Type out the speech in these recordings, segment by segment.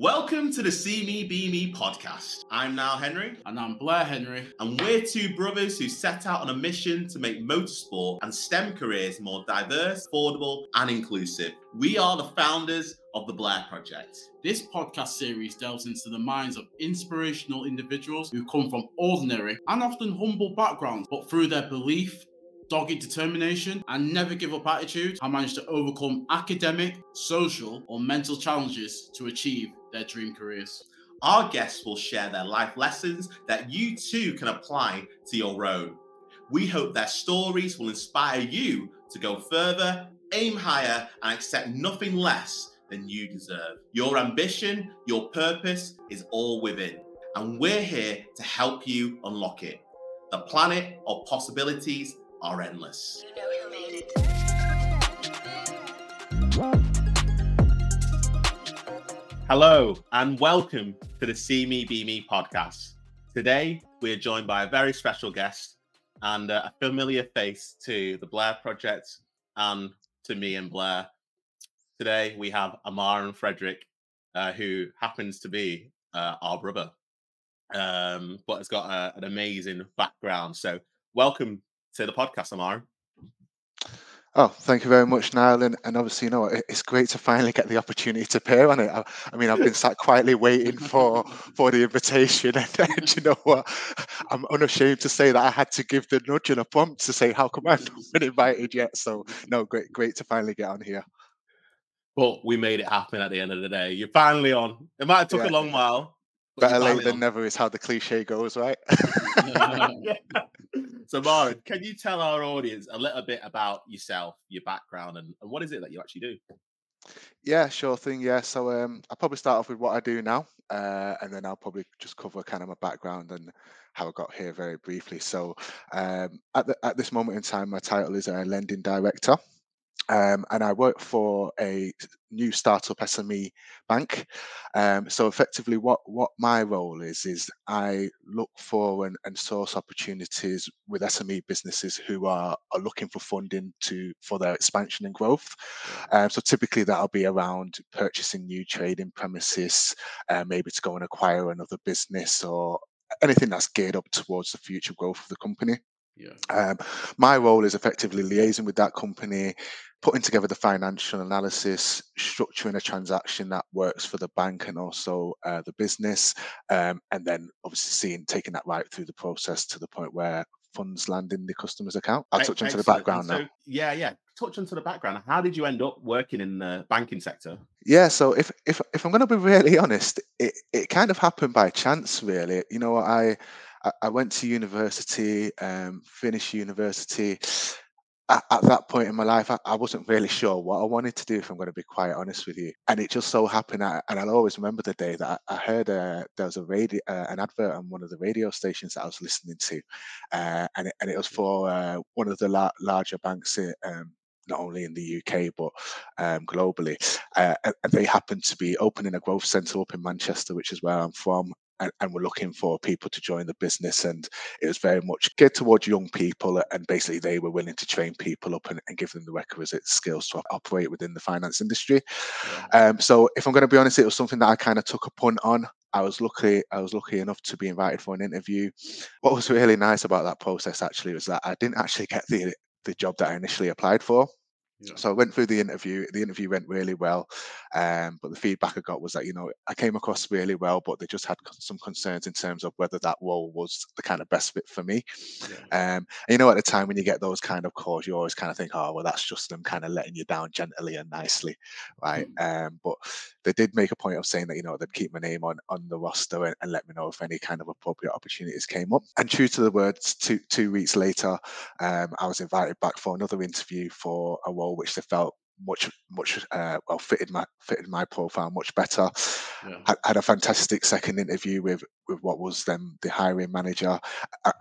Welcome to the See Me Be Me podcast. I'm Niall Henry. And I'm Blair Henry. And we're two brothers who set out on a mission to make motorsport and STEM careers more diverse, affordable, and inclusive. We are the founders of the Blair Project. This podcast series delves into the minds of inspirational individuals who come from ordinary and often humble backgrounds, but through their belief, dogged determination, and never give up attitude have managed to overcome academic, social, or mental challenges to achieve their dream careers. Our guests will share their life lessons that you too can apply to your own. We hope their stories will inspire you to go further, aim higher, and accept nothing less than you deserve. Your ambition, your purpose is all within, and we're here to help you unlock it. The planet of possibilities are endless. You know who made it. Hello, and welcome to the See Me Be Me podcast. Today, we are joined by a very special guest and uh, a familiar face to the Blair Project and to me and Blair. Today, we have Amarron Frederick, uh, who happens to be uh, our brother, um, but has got a, an amazing background. So, welcome to the podcast, Amar. Oh, thank you very much, Niall. And, and obviously, you know, it's great to finally get the opportunity to appear on it. I, I mean, I've been sat quietly waiting for for the invitation, and, and you know what? I'm unashamed to say that I had to give the nudge and a prompt to say, "How come I've not been invited yet?" So, no, great, great to finally get on here. But we made it happen at the end of the day. You're finally on. It might have took yeah. a long while. Better late than on. never is how the cliche goes, right? So, Mara, can you tell our audience a little bit about yourself, your background, and, and what is it that you actually do? Yeah, sure thing. Yeah, so um, I'll probably start off with what I do now, uh, and then I'll probably just cover kind of my background and how I got here very briefly. So, um, at the, at this moment in time, my title is a lending director. Um, and I work for a new startup SME bank. Um, so effectively, what what my role is is I look for and, and source opportunities with SME businesses who are, are looking for funding to for their expansion and growth. Um, so typically, that'll be around purchasing new trading premises, uh, maybe to go and acquire another business or anything that's geared up towards the future growth of the company. Yeah. Um, my role is effectively liaising with that company, putting together the financial analysis, structuring a transaction that works for the bank and also uh, the business, um, and then obviously seeing taking that right through the process to the point where funds land in the customer's account. I'll touch Excellent. into the background so, now. Yeah, yeah. Touch into the background. How did you end up working in the banking sector? Yeah, so if if if I'm going to be really honest, it it kind of happened by chance, really. You know, I I, went to university, um, finished university at, at, that point in my life, I, I, wasn't really sure what I wanted to do, if I'm going to be quite honest with you. And it just so happened, I, and I'll always remember the day that I, I heard uh, there was a radio, uh, an advert on one of the radio stations that I was listening to, uh, and, it, and it was for uh, one of the la- larger banks. Um, not only in the UK but um, globally. Uh, they happened to be opening a growth centre up in Manchester, which is where I'm from and, and we're looking for people to join the business. And it was very much geared towards young people, and basically they were willing to train people up and, and give them the requisite skills to operate within the finance industry. Yeah. Um, so, if I'm going to be honest, it was something that I kind of took a punt on. I was lucky. I was lucky enough to be invited for an interview. What was really nice about that process actually was that I didn't actually get the the job that I initially applied for. Yeah. So I went through the interview. The interview went really well, um, but the feedback I got was that you know I came across really well, but they just had some concerns in terms of whether that role was the kind of best fit for me. Yeah. Um, and you know, at the time when you get those kind of calls, you always kind of think, oh well, that's just them kind of letting you down gently and nicely, right? Mm. Um, but they did make a point of saying that you know they'd keep my name on on the roster and, and let me know if any kind of appropriate opportunities came up. And true to the words, two two weeks later, um, I was invited back for another interview for a role role which they felt much much uh, well fitted my fitted my profile much better. Yeah. I had a fantastic second interview with with what was then the hiring manager,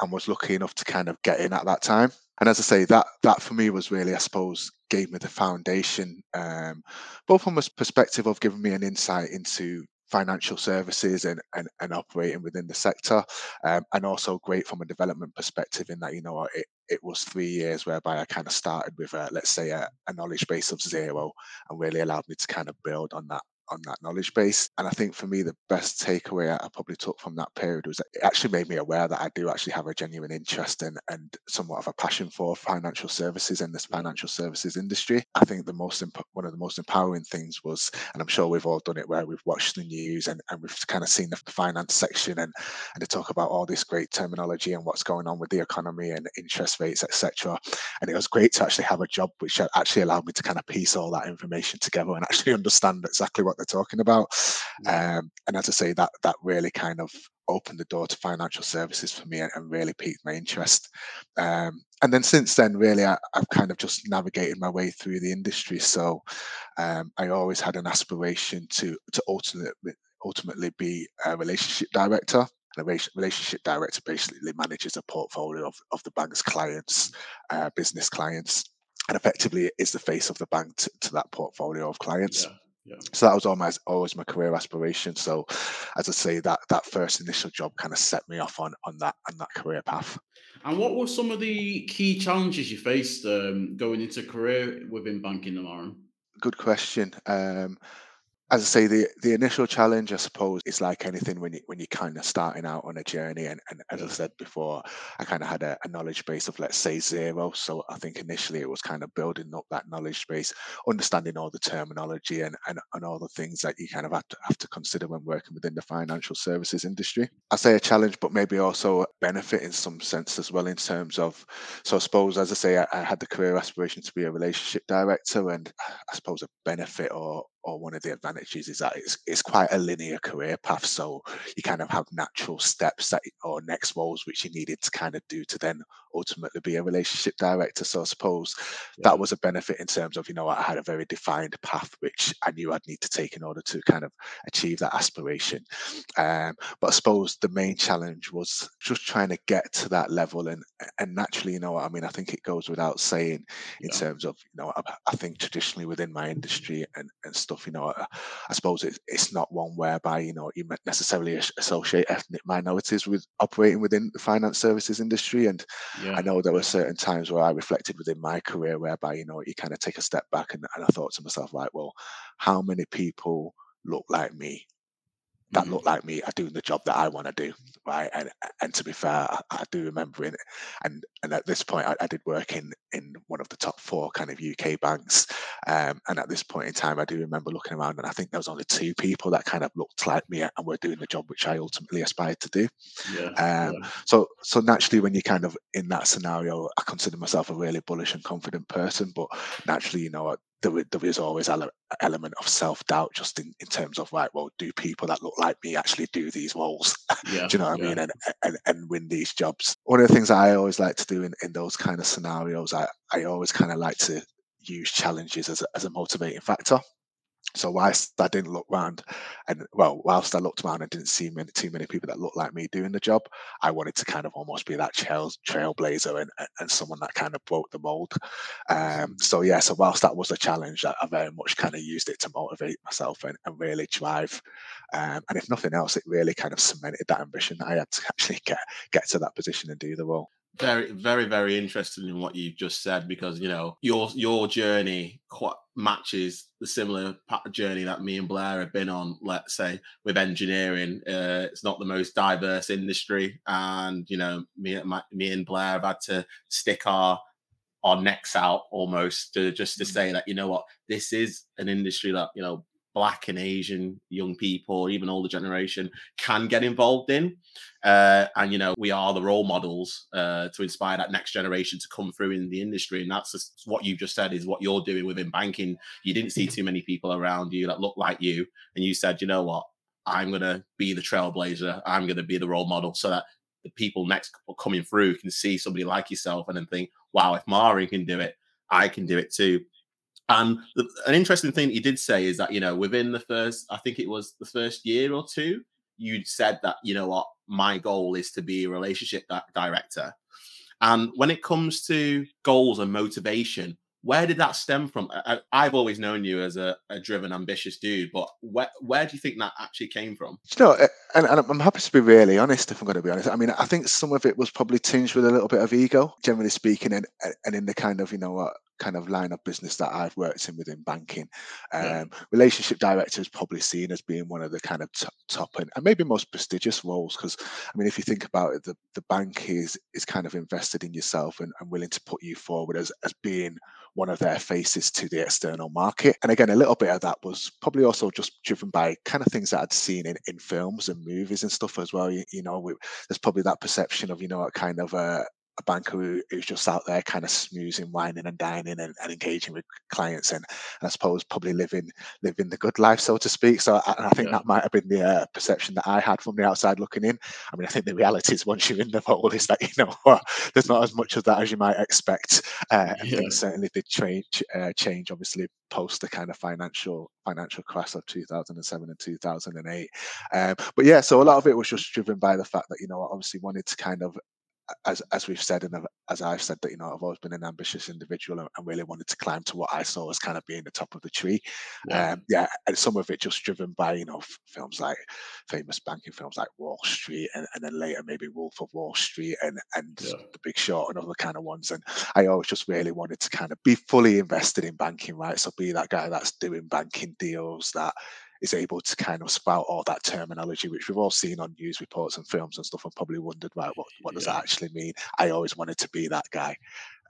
and was lucky enough to kind of get in at that time. And as I say, that that for me was really, I suppose, gave me the foundation, um, both from a perspective of giving me an insight into financial services and, and, and operating within the sector um, and also great from a development perspective in that you know it, it was three years whereby i kind of started with a, let's say a, a knowledge base of zero and really allowed me to kind of build on that on that knowledge base. And I think for me, the best takeaway I probably took from that period was that it actually made me aware that I do actually have a genuine interest in and somewhat of a passion for financial services and this financial services industry. I think the most imp- one of the most empowering things was, and I'm sure we've all done it, where we've watched the news and, and we've kind of seen the finance section and and they talk about all this great terminology and what's going on with the economy and interest rates, etc. And it was great to actually have a job which actually allowed me to kind of piece all that information together and actually understand exactly what they're talking about. Um, and as I say, that that really kind of opened the door to financial services for me and, and really piqued my interest. Um, and then since then, really, I, have kind of just navigated my way through the industry. So um, I always had an aspiration to to ultimately ultimately be a relationship director. A relationship director basically manages a portfolio of, of the bank's clients, uh, business clients, and effectively is the face of the bank to, to that portfolio of clients. Yeah. Yeah. So that was always always my career aspiration. So, as I say, that that first initial job kind of set me off on on that on that career path. And what were some of the key challenges you faced um, going into career within banking, Lauren? Good question. Um, as I say, the the initial challenge, I suppose, is like anything when you when you're kind of starting out on a journey. And, and as I said before, I kind of had a, a, knowledge base of let's say zero. So I think initially it was kind of building up that knowledge base, understanding all the terminology and, and, and all the things that you kind of have to have to consider when working within the financial services industry. I say a challenge, but maybe also a benefit in some sense as well in terms of so I suppose as I say, I, I had the career aspiration to be a relationship director and I suppose a benefit or or one of the advantages is that it's, it's quite a linear career path. So you kind of have natural steps that or next roles which you needed to kind of do to then ultimately be a relationship director. So I suppose yeah. that was a benefit in terms of, you know, I had a very defined path which I knew I'd need to take in order to kind of achieve that aspiration. Um, but I suppose the main challenge was just trying to get to that level and and naturally, you know, what I mean, I think it goes without saying in yeah. terms of, you know, I, I think traditionally within my industry and, and stuff. You know, I, I suppose it, it's not one whereby you know you necessarily associate ethnic minorities with operating within the finance services industry. And yeah. I know there were certain times where I reflected within my career whereby you know you kind of take a step back and, and I thought to myself, right, well, how many people look like me that mm-hmm. look like me are doing the job that I want to do, right? And and to be fair, I, I do remember it, and and at this point, I, I, did work in in one of the top four kind of UK banks, um, and at this point in time, I do remember looking around, and I think there was only two people that kind of looked like me and were doing the job which I ultimately aspired to do. Yeah, um, yeah. So so naturally, when you're kind of in that scenario, I consider myself a really bullish and confident person, but naturally, you know, there, there is always an element of self doubt just in, in terms of right well do people that look like me actually do these roles? Yeah, do you know what yeah. i mean? And, and and win these jobs. One of the things i always like to do in, in those kind of scenarios i i always kind of like to use challenges as a, as a motivating factor so whilst I didn't look round, and well, whilst I looked around and didn't see many, too many people that looked like me doing the job, I wanted to kind of almost be that trail trailblazer and, and someone that kind of broke the mold. Um, so yeah, so whilst that was a challenge, I, I very much kind of used it to motivate myself and, and really drive. Um, and if nothing else, it really kind of cemented that ambition that I had to actually get get to that position and do the role very very very interested in what you've just said because you know your your journey quite matches the similar journey that me and blair have been on let's say with engineering uh, it's not the most diverse industry and you know me, my, me and blair have had to stick our our necks out almost to just to mm. say that you know what this is an industry that you know black and Asian young people, even older generation, can get involved in. Uh, and you know, we are the role models uh, to inspire that next generation to come through in the industry. And that's just, what you've just said is what you're doing within banking. You didn't see too many people around you that look like you, and you said, you know what, I'm gonna be the trailblazer. I'm gonna be the role model, so that the people next coming through can see somebody like yourself and then think, wow, if Mari can do it, I can do it too. And the, an interesting thing you did say is that, you know, within the first, I think it was the first year or two, you said that, you know what, my goal is to be a relationship di- director. And when it comes to goals and motivation, where did that stem from? I, have always known you as a, a, driven, ambitious dude, but where, where do you think that actually came from? You know, eh, and, and, I'm happy to be really honest, if I'm going to be honest. I mean, I think some of it was probably tinged with a little bit of ego, generally speaking, and, and in the kind of, you know, kind of line of business that I've worked in within banking. Um, Yeah. Relationship director is probably seen as being one of the kind of top, top and, and maybe most prestigious roles because I mean, if you think about it, the, the bank is is kind of invested in yourself and, and willing to put you forward as, as being one of their faces to the external market. And again, a little bit of that was probably also just driven by kind of things that I'd seen in, in films and movies and stuff as well. You, you know, we, there's probably that perception of, you know, a kind of a, a banker who, who's just out there kind of smoozing, wining and dining and, and engaging with clients and, and I suppose probably living living the good life, so to speak. So I, I think Yeah. that might have been the uh, perception that I had from the outside looking in. I mean, I think the reality is once you're in the role is that, you know, what, there's not as much of that as you might expect. Uh, and Yeah. things certainly did change, uh, change obviously post the kind of financial financial crash of 2007 and 2008. Um, but yeah, so a lot of it was just driven by the fact that, you know, I obviously wanted to kind of as as we've said and as I've said that you know I've always been an ambitious individual and, and really wanted to climb to what I saw as kind of being the top of the tree. Yeah. Um, yeah, and some of it just driven by you know f- films like famous banking films like Wall Street and, and then later maybe Wolf of Wall Street and and Yeah. The Big Short and other kind of ones. And I always just really wanted to kind of be fully invested in banking, right? So be that guy that's doing banking deals that is able to kind of spout all that terminology, which we've all seen on news reports and films and stuff, and probably wondered, right, what, what does that actually mean? I always wanted to be that guy.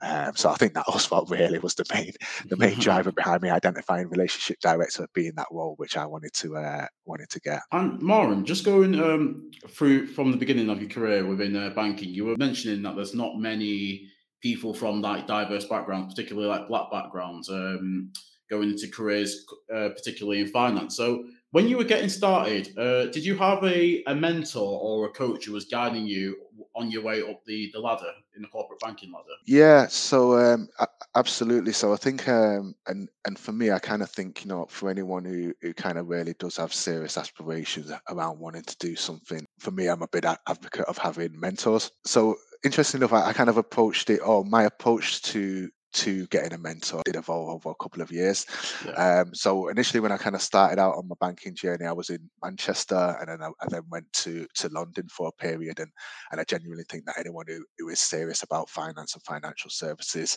Um, so I think that was what really was the main the main driver behind me identifying relationship director being that role, which I wanted to uh, wanted to get. And Maureen, just going um, through from the beginning of your career within uh, banking, you were mentioning that there's not many people from like diverse backgrounds, particularly like black backgrounds, um, going into careers, uh, particularly in finance. So when you were getting started, uh, did you have a, a mentor or a coach who was guiding you on your way up the, the ladder in the corporate banking ladder? Yeah, so um, absolutely. So I think, um, and and for me, I kind of think, you know, for anyone who who kind of really does have serious aspirations around wanting to do something, for me, I'm a big advocate of having mentors. So interesting enough, I, I kind of approached it, or my approach to to getting a mentor did evolve over a couple of years. Yeah. Um, so initially, when I kind of started out on my banking journey, I was in Manchester, and then I, I then went to to London for a period, and and I genuinely think that anyone who, who is serious about finance and financial services,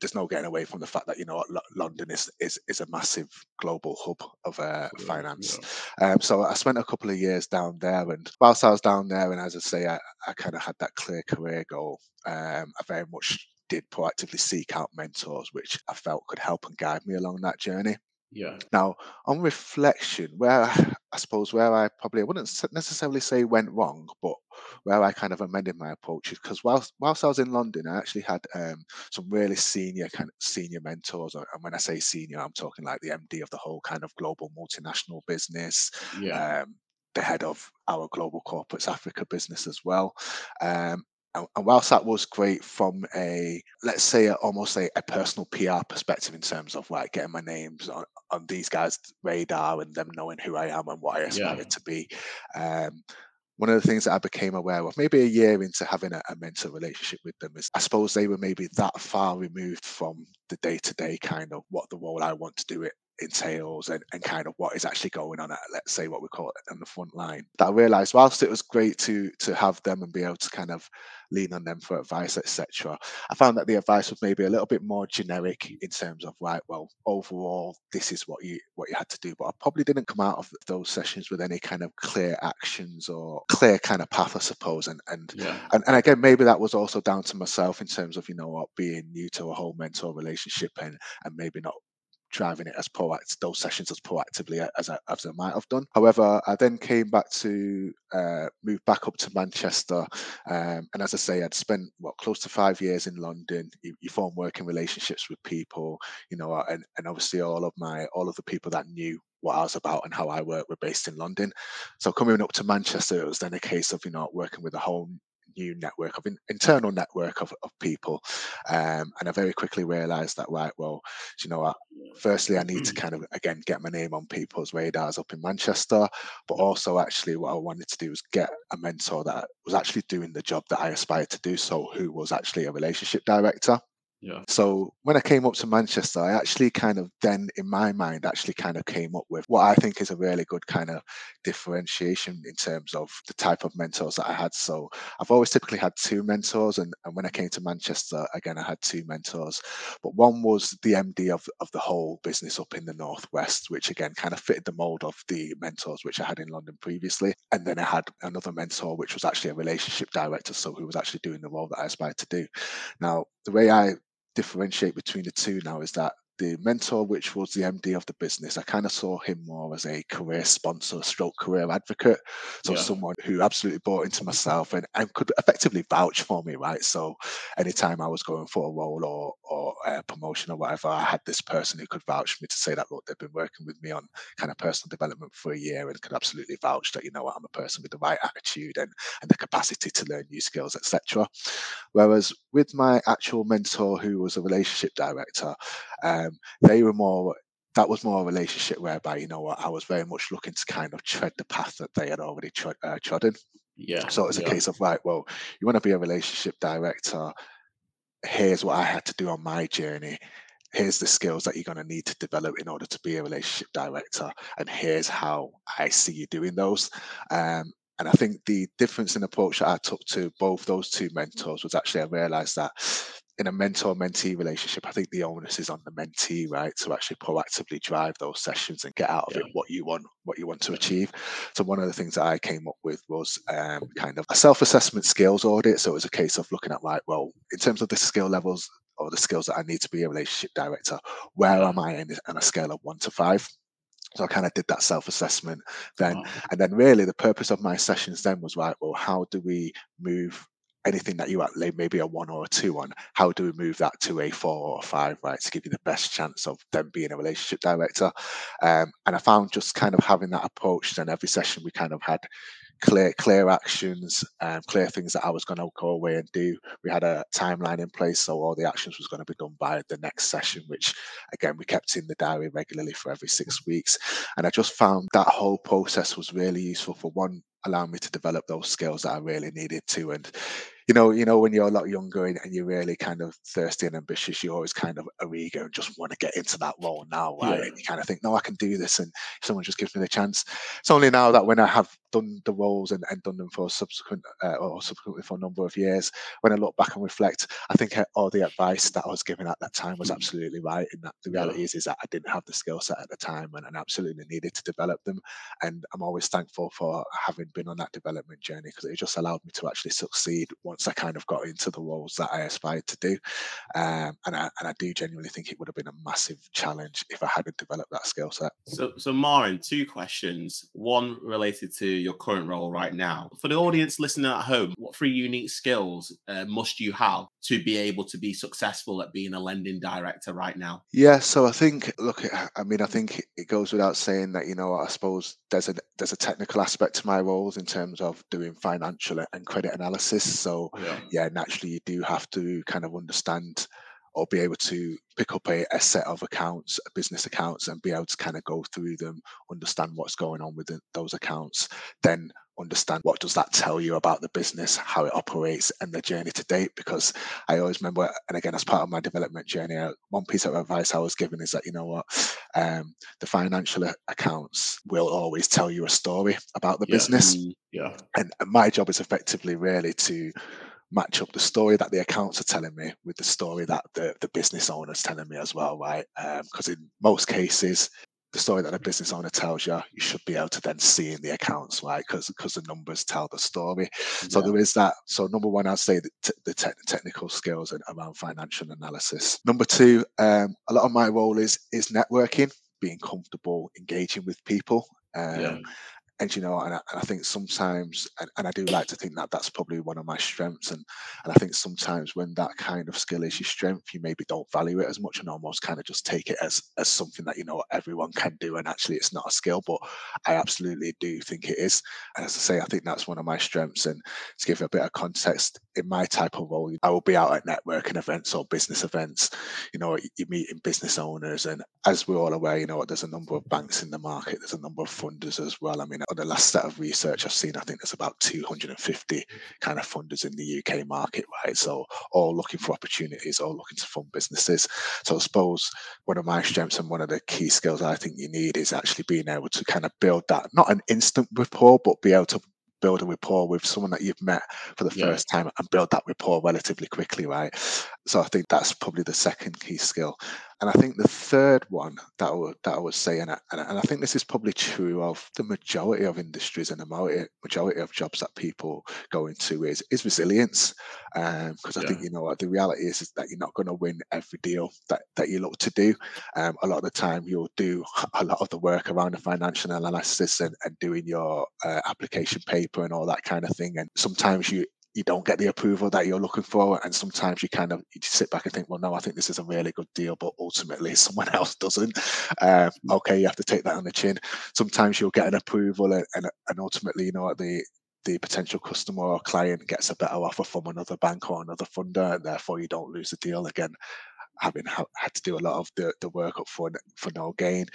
there's no getting away from the fact that you know London is is is a massive global hub of uh, Yeah, finance. yeah. Um, so I spent a couple of years down there, and whilst I was down there, and as I say, I, I kind of had that clear career goal. Um, I very much did proactively seek out mentors, which I felt could help and guide me along that journey. Yeah. Now, on reflection, where I suppose where I probably I wouldn't necessarily say went wrong, but where I kind of amended my approach is because whilst whilst I was in London, I actually had um, some really senior kind of senior mentors, and when I say senior, I'm talking like the MD of the whole kind of global multinational business, Yeah. um, the head of our global corporates Africa business as well. Um, and, and whilst that was great from a let's say a, almost a, a personal PR perspective in terms of like getting my names on, on these guys' radar and them knowing who I am and what I aspire Yeah. to be. Um, one of the things that I became aware of, maybe a year into having a, a mentor relationship with them, is I suppose they were maybe that far removed from the day to day kind of what the role I want to do it entails and, and kind of what is actually going on at let's say what we call it on the front line. That i realized whilst it was great to to have them and be able to kind of lean on them for advice etc i found that the advice was maybe a little bit more generic in terms of right well overall this is what you what you had to do. But i probably didn't come out of those sessions with any kind of clear actions or clear kind of path i suppose. And and Yeah. and, and again maybe that was also down to myself in terms of you know what being new to a whole mentor relationship and and maybe not driving it as proactive those sessions as proactively as I, as I might have done. However, I then came back to uh, move back up to Manchester, um, and as I say, I'd spent what close to five years in London. You, you form working relationships with people, you know, and and obviously all of my all of the people that knew what I was about and how I work were based in London. So coming up to Manchester, it was then a case of you know working with a whole new network of in, internal network of, of people um, and i very quickly realized that right well you know what firstly, I need to kind of again get my name on people's radars up in Manchester, but also actually what I wanted to do was get a mentor that was actually doing the job that I aspired to do. So, who was actually a relationship director. Yeah. So when I came up to Manchester, I actually kind of then in my mind actually kind of came up with what I think is a really good kind of differentiation in terms of the type of mentors that I had. So I've always typically had two mentors and, and when I came to Manchester, again I had two mentors. But one was the MD of, of the whole business up in the northwest, which again kind of fitted the mold of the mentors which I had in London previously. And then I had another mentor which was actually a relationship director, so who was actually doing the role that I aspired to do. Now the way I differentiate between the two now is that the mentor, which was the MD of the business, I kind of saw him more as a career sponsor, stroke career advocate. So Yeah. someone who absolutely bought into myself and, and could effectively vouch for me, right? So anytime I was going for a role or or a promotion or whatever, I had this person who could vouch for me to say that look, they've been working with me on kind of personal development for a year and could absolutely vouch that you know what, I'm a person with the right attitude and and the capacity to learn new skills, etc. Whereas with my actual mentor, who was a relationship director, um, they were more that was more a relationship whereby you know what I was very much looking to kind of tread the path that they had already trod, uh, trodden. Yeah. So it's a yeah. case of right, well, you want to be a relationship director. Here's what I had to do on my journey. Here's the skills that you're going to need to develop in order to be a relationship director, and here's how I see you doing those. Um, and I think the difference in approach that I took to both those two mentors was actually I realized that in a mentor mentee relationship, I think the onus is on the mentee, right, to actually proactively drive those sessions and get out of Yeah. it what you want, what you want to achieve. So one of the things that I came up with was um, kind of a self-assessment skills audit. So it was a case of looking at like, well, in terms of the skill levels or the skills that I need to be a relationship director, where am I in, on a scale of one to five? So I kind of did that self-assessment then, Wow. and then really the purpose of my sessions then was right. Well, how do we move anything that you at maybe a one or a two on? How do we move that to a four or a five, right, to give you the best chance of them being a relationship director? Um, and I found just kind of having that approach. Then every session we kind of had clear clear actions um, clear things that i was going to go away and do we had a timeline in place so all the actions was going to be done by the next session which again we kept in the diary regularly for every six weeks and i just found that whole process was really useful for one allowing me to develop those skills that i really needed to and you know you know when you're a lot younger and, and you're really kind of thirsty and ambitious you always kind of are eager and just want to get into that role now right Yeah. and you kind of think no i can do this and if someone just gives me the chance it's only now that when I have done the roles and, and done them for subsequent uh, or subsequently for a number of years, when I look back and reflect, I think uh, all the advice that I was given at that time was Mhm. absolutely right. And that the Yeah. reality is, is that I didn't have the skill set at the time and, and absolutely needed to develop them. And I'm always thankful for having been on that development journey because it just allowed me to actually succeed once I kind of got into the roles that I aspired to do. Um, and I and I do genuinely think it would have been a massive challenge if I hadn't developed that skill set. So, so Marin, two questions. One related to your current role right now. For the audience listening at home, what three unique skills uh, must you have to be able to be successful at being a lending director right now? Yeah, so I think, look, I- I mean, I think it goes without saying that, you know, I suppose there's a there's a technical aspect to my roles in terms of doing financial and credit analysis. So Yeah. yeah, naturally you do have to kind of understand or be able to pick up a, a set of accounts, business accounts, and be able to kind of go through them, understand what's going on within those accounts, then understand what does that tell you about the business, how it operates, and the journey to date. Because I always remember, and again, as part of my development journey, uh, one piece of advice I was given is that you know what, um, the financial accounts will always tell you a story about the Yeah. business Mm, Yeah. and, and my job is effectively really to match up the story that the accounts are telling me with the story that the, the business owner is telling me as well right because in most cases the story that a business owner tells you you should be able to then see in the accounts right because because the numbers tell the story so yeah. there is that so number one i'd say the, t- the te- technical skills and around financial analysis number two um, a lot of my role is is networking being comfortable engaging with people um, Yeah. And you know and I, and I think sometimes and, and i do like to think that that's probably one of my strengths and and i think sometimes when that kind of skill is your strength you maybe don't value it as much and almost kind of just take it as as something that you know everyone can do and actually it's not a skill but i absolutely do think it is. And as i say i think that's one of my strengths and to give a bit of context in my type of role i will be out at networking events or business events you know you- you're meeting business owners and as we're all aware you know there's a number of banks in the market there's a number of funders as well. I mean on the last set of research I've seen, I think there's about 250 kind of funders in the UK market, right? So all looking for opportunities, all looking to fund businesses. So I suppose one of my strengths and one of the key skills I think you need is actually being able to kind of build that, not an instant rapport, but be able to build a rapport with someone that you've met for the yeah. first time and build that rapport relatively quickly, right? So I think that's probably the second key skill. And I think the third one that I would, that I would say, and I, and I think this is probably true of the majority of industries and the majority of jobs that people go into, is is resilience. Because um, I yeah. think you know what the reality is, is that you're not going to win every deal that, that you look to do. Um, a lot of the time, you'll do a lot of the work around the financial analysis and, and doing your uh, application paper and all that kind of thing. And sometimes you you don't get the approval that you're looking for and sometimes you kind of you sit back and think well no i think this is a really good deal but ultimately someone else doesn't. Um, okay you have to take that on the chin. Sometimes you'll get an approval and, and, and ultimately you know the the potential customer or client gets a better offer from another bank or another funder and therefore you don't lose the deal again having ha- had to do a lot of the, the work up for for no gain.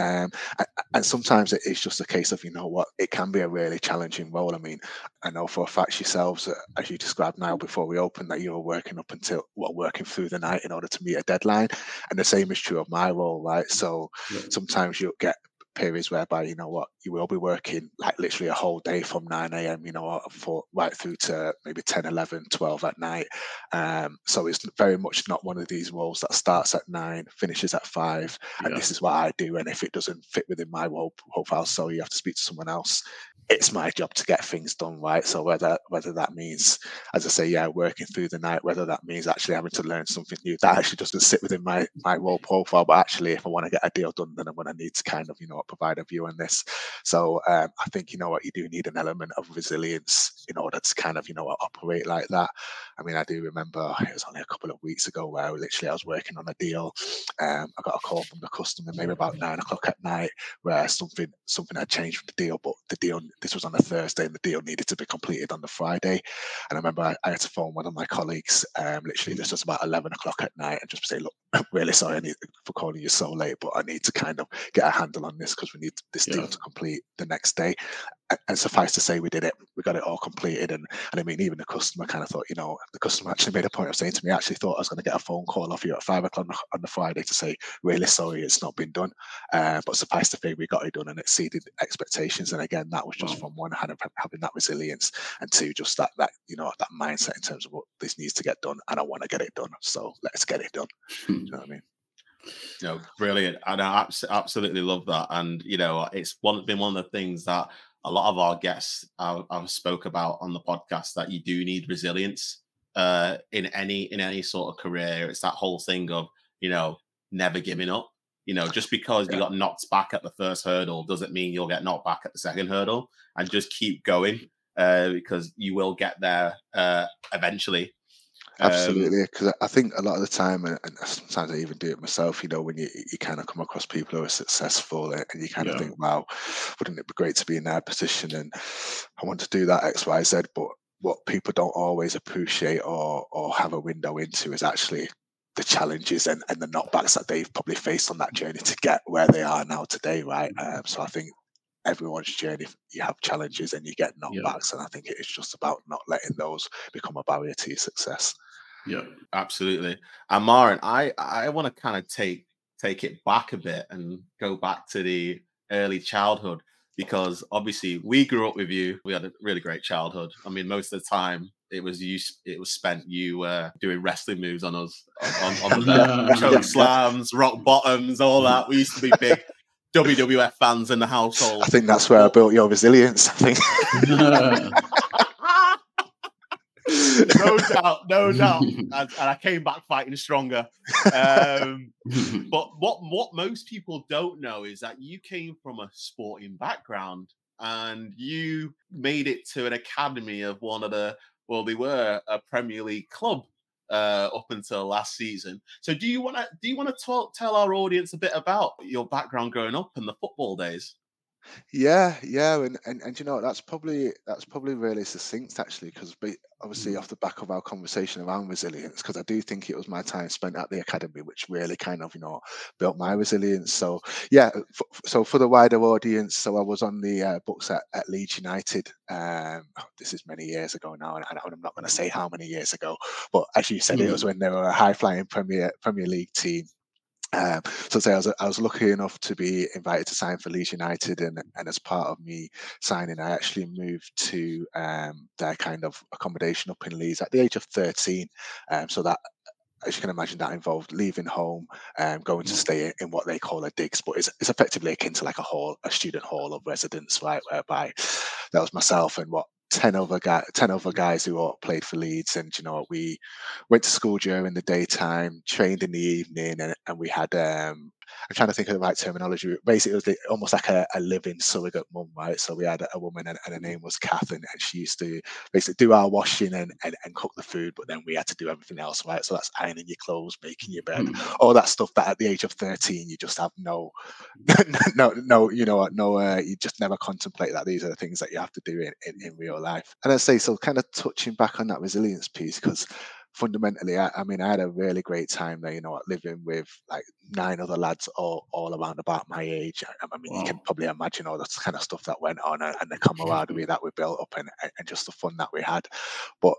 Um, and, and, sometimes it is just a case of you know what it can be a really challenging role. I mean, I know for a fact yourselves, uh, as you described now before we opened, that you were working up until well, working through the night in order to meet a deadline, and the same is true of my role, right? So yeah. sometimes you'll get periods whereby you know what you will be working like literally a whole day from 9 a.m you know for right through to maybe 10 11 12 at night um, so it's very much not one of these roles that starts at 9 finishes at 5 and this is what i do and if it doesn't fit within my role profile so you have to speak to someone else it's my job to get things done right. So whether whether that means, as I say, yeah, working through the night, whether that means actually having to learn something new, that actually doesn't sit within my my role profile. But actually, if I want to get a deal done, then I'm going to need to kind of you know provide a view on this. So um, I think you know what you do need an element of resilience in order to kind of you know operate like that. I mean, I do remember it was only a couple of weeks ago where literally I was working on a deal. Um, I got a call from the customer maybe about nine o'clock at night where something something had changed with the deal, but the deal this was on a Thursday and the deal needed to be completed on the Friday. And I remember I, I had to phone one of my colleagues, um, literally this was about 11 o'clock at night and just say, look, I'm really sorry for calling you so late, but I need to kind of get a handle on this because we need this yeah. deal to complete the next day and suffice to say, we did it. We got it all completed, and and I mean, even the customer kind of thought, you know, the customer actually made a point of saying to me, I actually thought I was going to get a phone call off you at five o'clock on the Friday to say, really sorry, it's not been done. Uh, but suffice to say, we got it done, and it exceeded expectations. And again, that was just wow. from one hand of having that resilience, and two, just that that you know that mindset in terms of what this needs to get done, and I want to get it done. So let's get it done. you know what I mean? No, brilliant. And I absolutely love that. And you know, it's one been one of the things that a lot of our guests I've, I've spoke about on the podcast that you do need resilience uh, in any in any sort of career. It's that whole thing of you know never giving up. You know, just because yeah. you got knocked back at the first hurdle doesn't mean you'll get knocked back at the second hurdle, and just keep going uh, because you will get there uh, eventually. Um, Absolutely, because I think a lot of the time, and sometimes I even do it myself. You know, when you, you kind of come across people who are successful, and you kind yeah. of think, "Wow, wouldn't it be great to be in their position?" And I want to do that X, Y, Z. But what people don't always appreciate or or have a window into is actually the challenges and, and the knockbacks that they've probably faced on that journey to get where they are now today, right? Um, so I think everyone's journey if you have challenges and you get knockbacks, yeah. and I think it is just about not letting those become a barrier to your success. Yeah, absolutely. And Marin, I I want to kind of take take it back a bit and go back to the early childhood because obviously we grew up with you. We had a really great childhood. I mean, most of the time it was you. It was spent you uh, doing wrestling moves on us on, on, on the bed, choke slams, rock bottoms, all that. We used to be big WWF fans in the household. I think that's where I built your resilience. I think. no doubt, no doubt. And, and, I came back fighting stronger. Um, but what what most people don't know is that you came from a sporting background and you made it to an academy of one of the well, they were a Premier League club uh, up until last season. So, do you want to do you want to tell our audience a bit about your background growing up and the football days? Yeah, yeah, and, and and you know that's probably that's probably really succinct actually, because obviously Mm. off the back of our conversation around resilience, because I do think it was my time spent at the academy which really kind of you know built my resilience. So yeah, f- so for the wider audience, so I was on the uh, books at, at Leeds United. Um, oh, this is many years ago now, and, and I'm not going to say how many years ago, but as you said, it was Mm. when they were a high flying Premier Premier League team. Um, so say I was, I was lucky enough to be invited to sign for Leeds United, and, and as part of me signing, I actually moved to um, their kind of accommodation up in Leeds at the age of 13. Um, so that, as you can imagine, that involved leaving home, um, going to stay in what they call a digs, but it's, it's effectively akin to like a hall, a student hall of residence, right? Whereby that was myself and what 10 other guy 10 other guys who all played for Leeds and you know what we went to school during the daytime trained in the evening and, and we had um I'm trying to think of the right terminology. Basically, it was almost like a, a living surrogate mum, right? So we had a, woman, and, and her name was Kath, and, and she used to basically do our washing and, and, and cook the food, but then we had to do everything else, right? So that's ironing your clothes, making your bed, Mm. all that stuff that at the age of 13 you just have no no no you know what no uh, you just never contemplate that these are the things that you have to do in, in, in real life and i say so kind of touching back on that resilience piece because fundamentally I, I mean i had a really great time there you know living with like nine other lads all, all around about my age. I, I mean you can probably imagine all the kind of stuff that went on and, and the camaraderie that we built up and, and just the fun that we had. But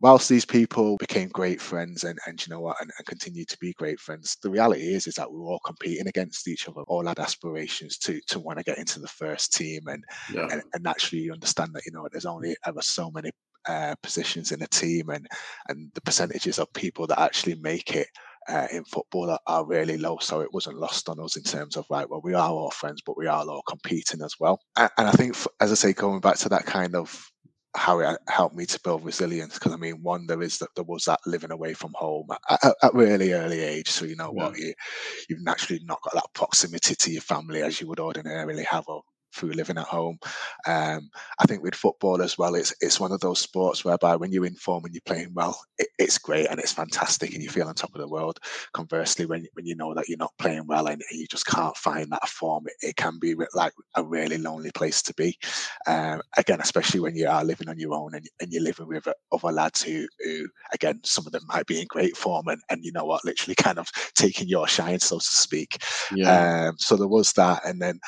whilst these people became great friends and, and you know what and, and continue to be great friends the reality is is that we were all competing against each other all had aspirations to to want to get into the first team and Yeah. and, and naturally you understand that you know there's only ever so many uh, positions in a team and and the percentages of people that actually make it uh, in football are, are really low so it wasn't lost on us in terms of right well we are all friends but we are all competing as well and, and i think as i say going back to that kind of how it helped me to build resilience because I mean, one there is that there was that living away from home at, really early age. So you know Yeah. what, you you've naturally not got that proximity to your family as you would ordinarily have or through living at home. Um, I think with football as well, it's it's one of those sports whereby when you're in form and you're playing well, it, it's great and it's fantastic and you feel on top of the world. Conversely, when when you know that you're not playing well and, and you just can't find that form, it, it can be like a really lonely place to be. Um, again, especially when you are living on your own and, and you're living with other lads who, who, again, some of them might be in great form and, and you know what, literally kind of taking your shine, so to speak. Yeah. Um, so there was that. And then,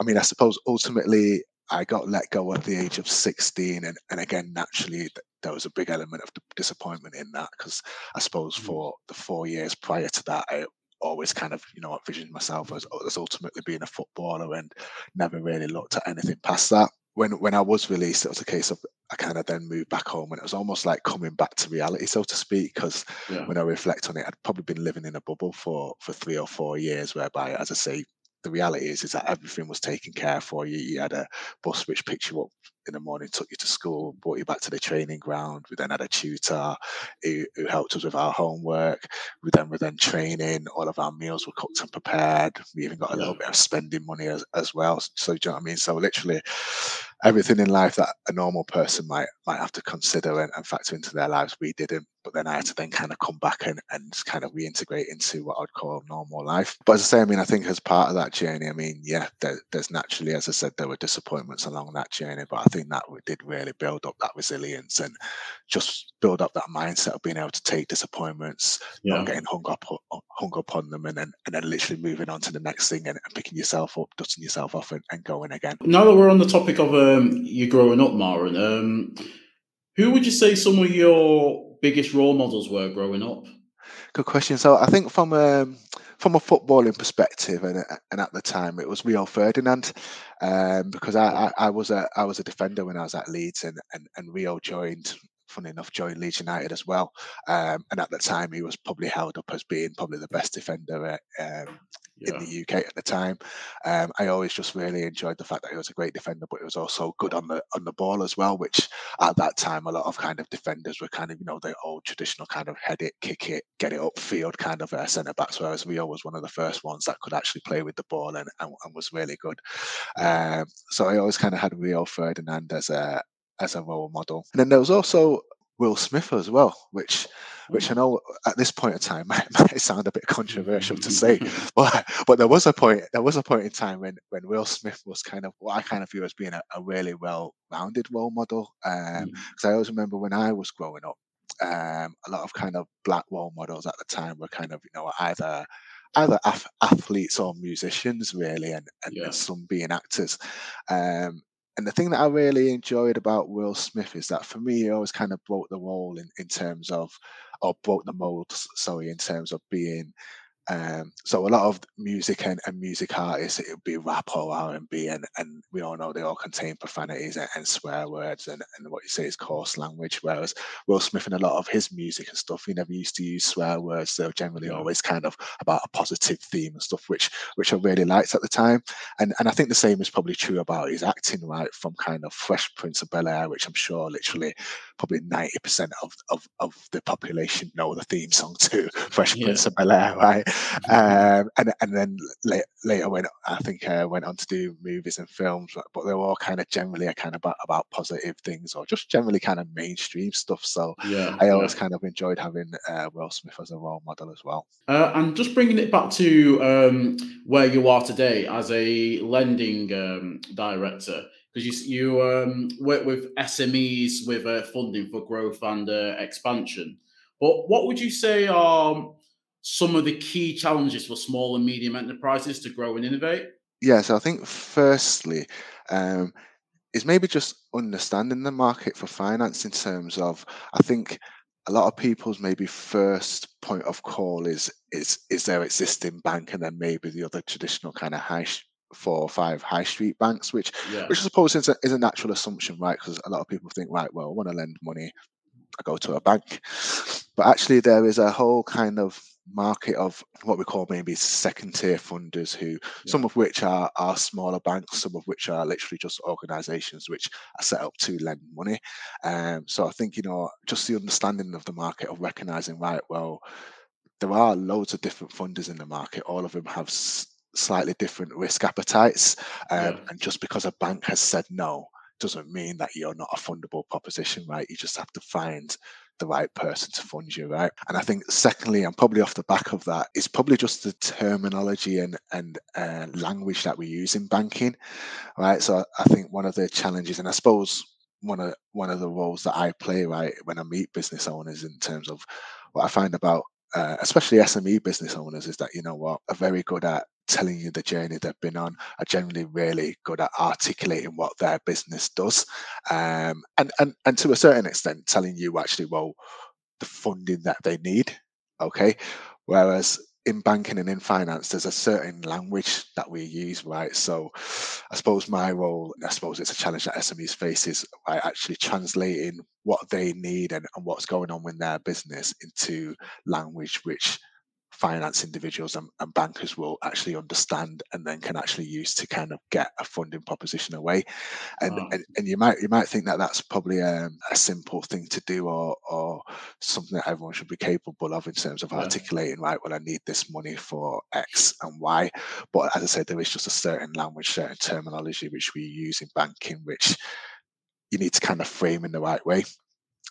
I mean, I suppose ultimately I got let go at the age of 16. And, and again, naturally, th- there was a big element of d- disappointment in that because I suppose Mm. for the four years prior to that, I always kind of, you know, envisioned myself as, as ultimately being a footballer and never really looked at anything past that. When when I was released, it was a case of I kind of then moved back home, and it was almost like coming back to reality, so to speak. Because Yeah. when I reflect on it, I'd probably been living in a bubble for for three or four years, whereby, as I say, the reality is is that everything was taken care for you. You had a bus which picked you up in the morning, took you to school, brought you back to the training ground. We then had a tutor who, who helped us with our homework. We then were then training. All of our meals were cooked and prepared. We even got a little bit of spending money as, as well. So do you know what I mean? So literally everything in life that a normal person might might have to consider and, and factor into their lives, we didn't. But then I had to then kind of come back and, and kind of reintegrate into what I'd call normal life. But as I say, I mean, I think as part of that journey, I mean, yeah, there, there's naturally, as I said, there were disappointments along that journey, but I think that did really build up that resilience and just build up that mindset of being able to take disappointments, Yeah. not getting hung up hung up on them, and then and then literally moving on to the next thing and, and picking yourself up, dusting yourself off, and, and going again. Now that we're on the topic of um, you growing up, Marin, um, who would you say some of your biggest role models were growing up? Good question. So I think from um, from a footballing perspective, and and at the time it was Rio Ferdinand, um, because I, I, I was a I was a defender when I was at Leeds, and and, and Rio joined. Funny enough, joined Leeds United as well, um, and at the time he was probably held up as being probably the best defender uh, um, in the UK at the time. Um, I always just really enjoyed the fact that he was a great defender, but he was also good on the on the ball as well, which at that time a lot of kind of defenders were kind of you know the old traditional kind of head it, kick it, get it upfield kind of uh, centre backs, whereas Rio was one of the first ones that could actually play with the ball and, and, and was really good. Um, so I always kind of had Rio Ferdinand as a as a role model, and then there was also Will Smith as well, which which I know at this point in time might, might sound a bit controversial to say, but but there was a point there was a point in time when when Will Smith was kind of what I kind of view as being a, a really well rounded role model. Because um, mm. I always remember when I was growing up, um, a lot of kind of black role models at the time were kind of you know either either af- athletes or musicians really and, and, yeah. and some being actors um, and the thing that I really enjoyed about Will Smith is that for me, he always kind of broke the role in, in terms of, or broke the mold, sorry, in terms of being um, so a lot of music and, and music artists, it would be rap or R and B, and and we all know they all contain profanities and, and, swear words and, and what you say is coarse language. Whereas Will Smith and a lot of his music and stuff, he never used to use swear words. They were generally always kind of about a positive theme and stuff, which which I really liked at the time. And and I think the same is probably true about his acting, right? From kind of Fresh Prince of Bel Air, which I'm sure literally probably ninety percent of, of of the population know the theme song to Fresh yeah. Prince of Bel Air, right? um, and and then later, later went I think uh, went on to do movies and films, but they were all kind of generally a kind of about, about positive things or just generally kind of mainstream stuff. So yeah, I always yeah. kind of enjoyed having uh, Will Smith as a role model as well. Uh, and just bringing it back to um, where you are today as a lending um, director because you you um, work with SMEs with uh, funding for growth and uh, expansion. But what would you say are some of the key challenges for small and medium enterprises to grow and innovate? Yeah, so I think firstly, um, is maybe just understanding the market for finance in terms of I think a lot of people's maybe first point of call is is is their existing bank and then maybe the other traditional kind of high four or five high street banks, which yeah. which I suppose is a, is a natural assumption, right? Because a lot of people think, right, well, I want to lend money, I go to a bank, but actually there is a whole kind of market of what we call maybe second tier funders who yeah. some of which are are smaller banks some of which are literally just organizations which are set up to lend money um so i think you know just the understanding of the market of recognizing right well there are loads of different funders in the market all of them have s- slightly different risk appetites um, yeah. and just because a bank has said no doesn't mean that you're not a fundable proposition right you just have to find the right person to fund you, right? And I think secondly, and probably off the back of that, is probably just the terminology and and uh, language that we use in banking, right? So I think one of the challenges, and I suppose one of one of the roles that I play, right, when I meet business owners in terms of what I find about uh, especially SME business owners, is that you know what are very good at telling you the journey they've been on are generally really good at articulating what their business does um, and, and and to a certain extent telling you actually well the funding that they need okay whereas in banking and in finance, there's a certain language that we use, right? So I suppose my role, I suppose it's a challenge that SMEs face is right, actually translating what they need and, and what's going on with their business into language which finance individuals and, and, bankers will actually understand and then can actually use to kind of get a funding proposition away and wow. and, and, you might you might think that that's probably um, a simple thing to do or or something that everyone should be capable of in terms of yeah. articulating right well i need this money for x and y but as i said there is just a certain language certain terminology which we use in banking which you need to kind of frame in the right way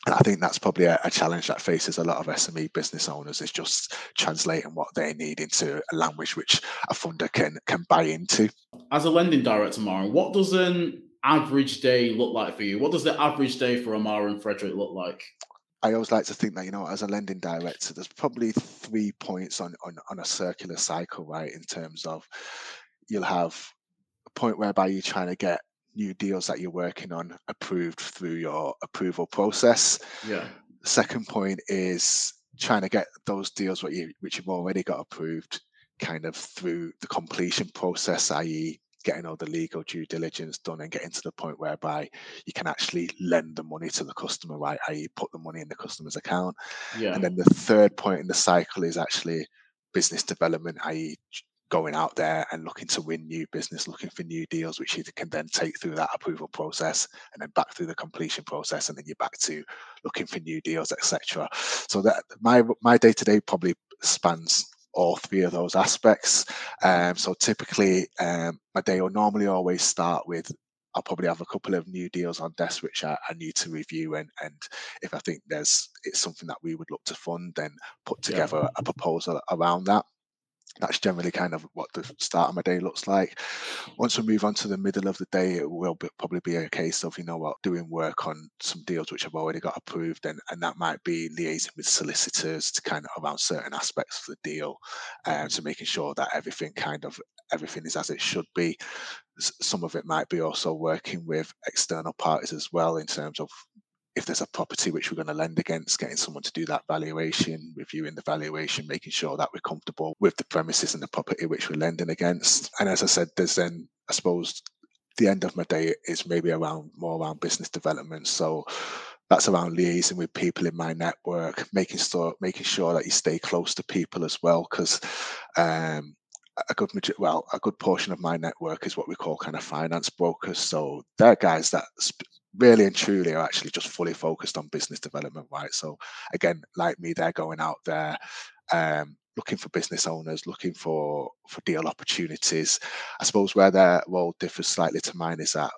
and I think that's probably a, a, challenge that faces a lot of SME business owners is just translating what they need into a language which a funder can can buy into. As a lending director, Amarron, what does an average day look like for you? What does the average day for Amarron Frederick look like? I always like to think that you know, as a lending director, there's probably three points on on, on a circular cycle, right? In terms of you'll have a point whereby you're trying to get new deals that you're working on approved through your approval process. Yeah. second point is trying to get those deals what you which you've already got approved kind of through the completion process, i.e., getting all the legal due diligence done and getting to the point whereby you can actually lend the money to the customer, right? i.e., put the money in the customer's account. Yeah. And then the third point in the cycle is actually business development, i.e., going out there and looking to win new business, looking for new deals, which you can then take through that approval process and then back through the completion process, and then you're back to looking for new deals, etc. So that my my day to day probably spans all three of those aspects. Um, so typically, um, my day will normally always start with I'll probably have a couple of new deals on desk which I, I need to review, and and if I think there's it's something that we would look to fund, then put together yeah. a proposal around that that's generally kind of what the start of my day looks like. Once we move on to the middle of the day, it will be, probably be a case of, you know what, doing work on some deals which have already got approved. And, and that might be liaising with solicitors to kind of around certain aspects of the deal. Um, so making sure that everything kind of, everything is as it should be. Some of it might be also working with external parties as well in terms of if there's a property which we're going to lend against, getting someone to do that valuation, reviewing the valuation, making sure that we're comfortable with the premises and the property which we're lending against. And as I said, there's then, I suppose, the end of my day is maybe around more around business development. So that's around liaising with people in my network, making sure making sure that you stay close to people as well, because um, a good well a good portion of my network is what we call kind of finance brokers. So they're guys that really and truly are actually just fully focused on business development, right? So again, like me, they're going out there um, looking for business owners, looking for for deal opportunities. I suppose where their role differs slightly to mine is that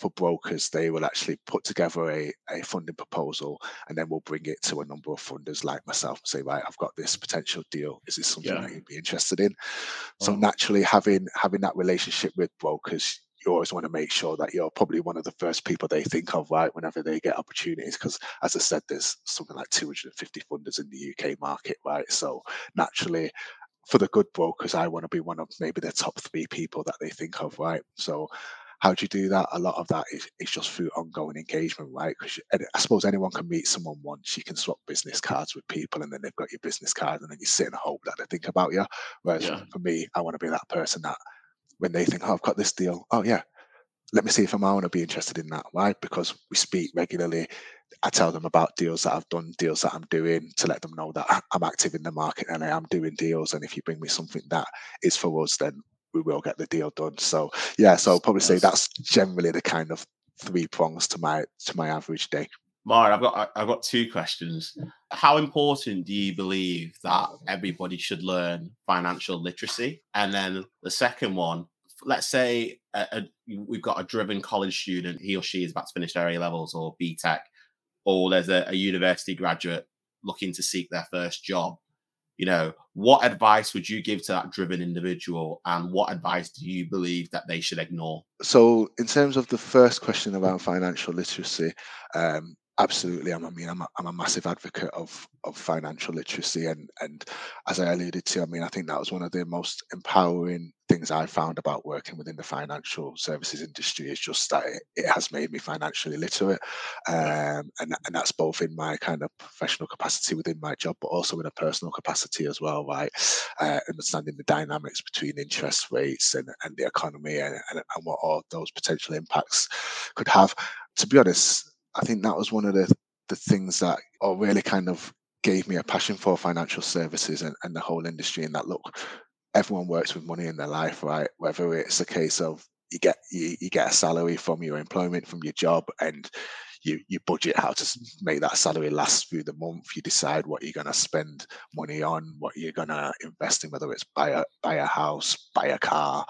for brokers, they will actually put together a, a funding proposal and then we'll bring it to a number of funders like myself and say, right, I've got this potential deal. Is this something yeah. that you'd be interested in? So naturally having having that relationship with brokers, you always want to make sure that you're probably one of the first people they think of, right, whenever they get opportunities. Because as I said, there's something like 250 funders in the UK market, right? So naturally, for the good brokers, I want to be one of maybe the top three people that they think of, right? So how do you do that? A lot of that is, is just through ongoing engagement, right? Because I suppose anyone can meet someone once. You can swap business cards with people, and then they've got your business card, and then you sit and hope that they think about you. Whereas yeah. for me, I want to be that person that when they think, oh, I've got this deal. Oh, yeah, let me see if I'm want to be interested in that. Why? Because we speak regularly. I tell them about deals that I've done, deals that I'm doing to let them know that I'm active in the market and I am doing deals. And if you bring me something that is for us, then we will get the deal done. So yeah, so I'll probably say that's generally the kind of three prongs to my to my average day. Mark, I've got I've got two questions. How important do you believe that everybody should learn financial literacy? And then the second one, let's say a, a, we've got a driven college student, he or she is about to finish their A levels or BTEC, or there's a, a university graduate looking to seek their first job. You know, what advice would you give to that driven individual, and what advice do you believe that they should ignore? So, in terms of the first question about financial literacy, um, absolutely i mean I'm a, I'm a massive advocate of of financial literacy and and as i alluded to i mean i think that was one of the most empowering things i found about working within the financial services industry is just that it, it has made me financially literate um, and, and that's both in my kind of professional capacity within my job but also in a personal capacity as well right? Uh, understanding the dynamics between interest rates and, and the economy and, and, and what all those potential impacts could have. To be honest I think that was one of the the things that or really kind of gave me a passion for financial services and, and the whole industry and that look everyone works with money in their life right? Whether it's a case of you get you, you get a salary from your employment from your job and you you budget how to make that salary last through the month. You decide what you're going to spend money on what you're going to invest in whether it's buy a buy a house buy a car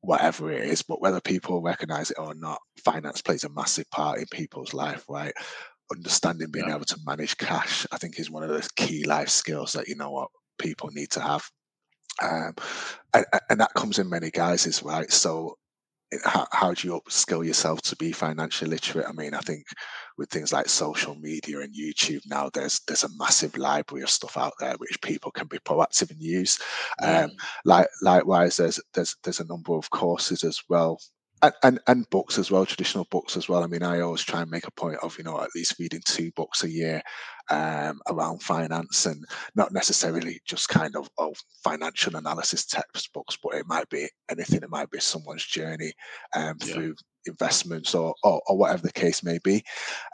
whatever it is. But whether people recognize it or not finance plays a massive part in people's life right? Understanding being yeah. able to manage cash i think is one of those key life skills that you know what people need to have. Um, and, and that comes in many guises right? So how, how do you upskill yourself to be financially literate? I mean, I think with things like social media and YouTube now, there's there's a massive library of stuff out there which people can be proactive and use. Um, like likewise, there's there's there's a number of courses as well and, and, and books as well, traditional books as well. I mean, I always try and make a point of you know at least reading two books a year um, around finance, and not necessarily just kind of of financial analysis textbooks, but it might be anything. It might be someone's journey um, yeah. through investments or, or, or whatever the case may be.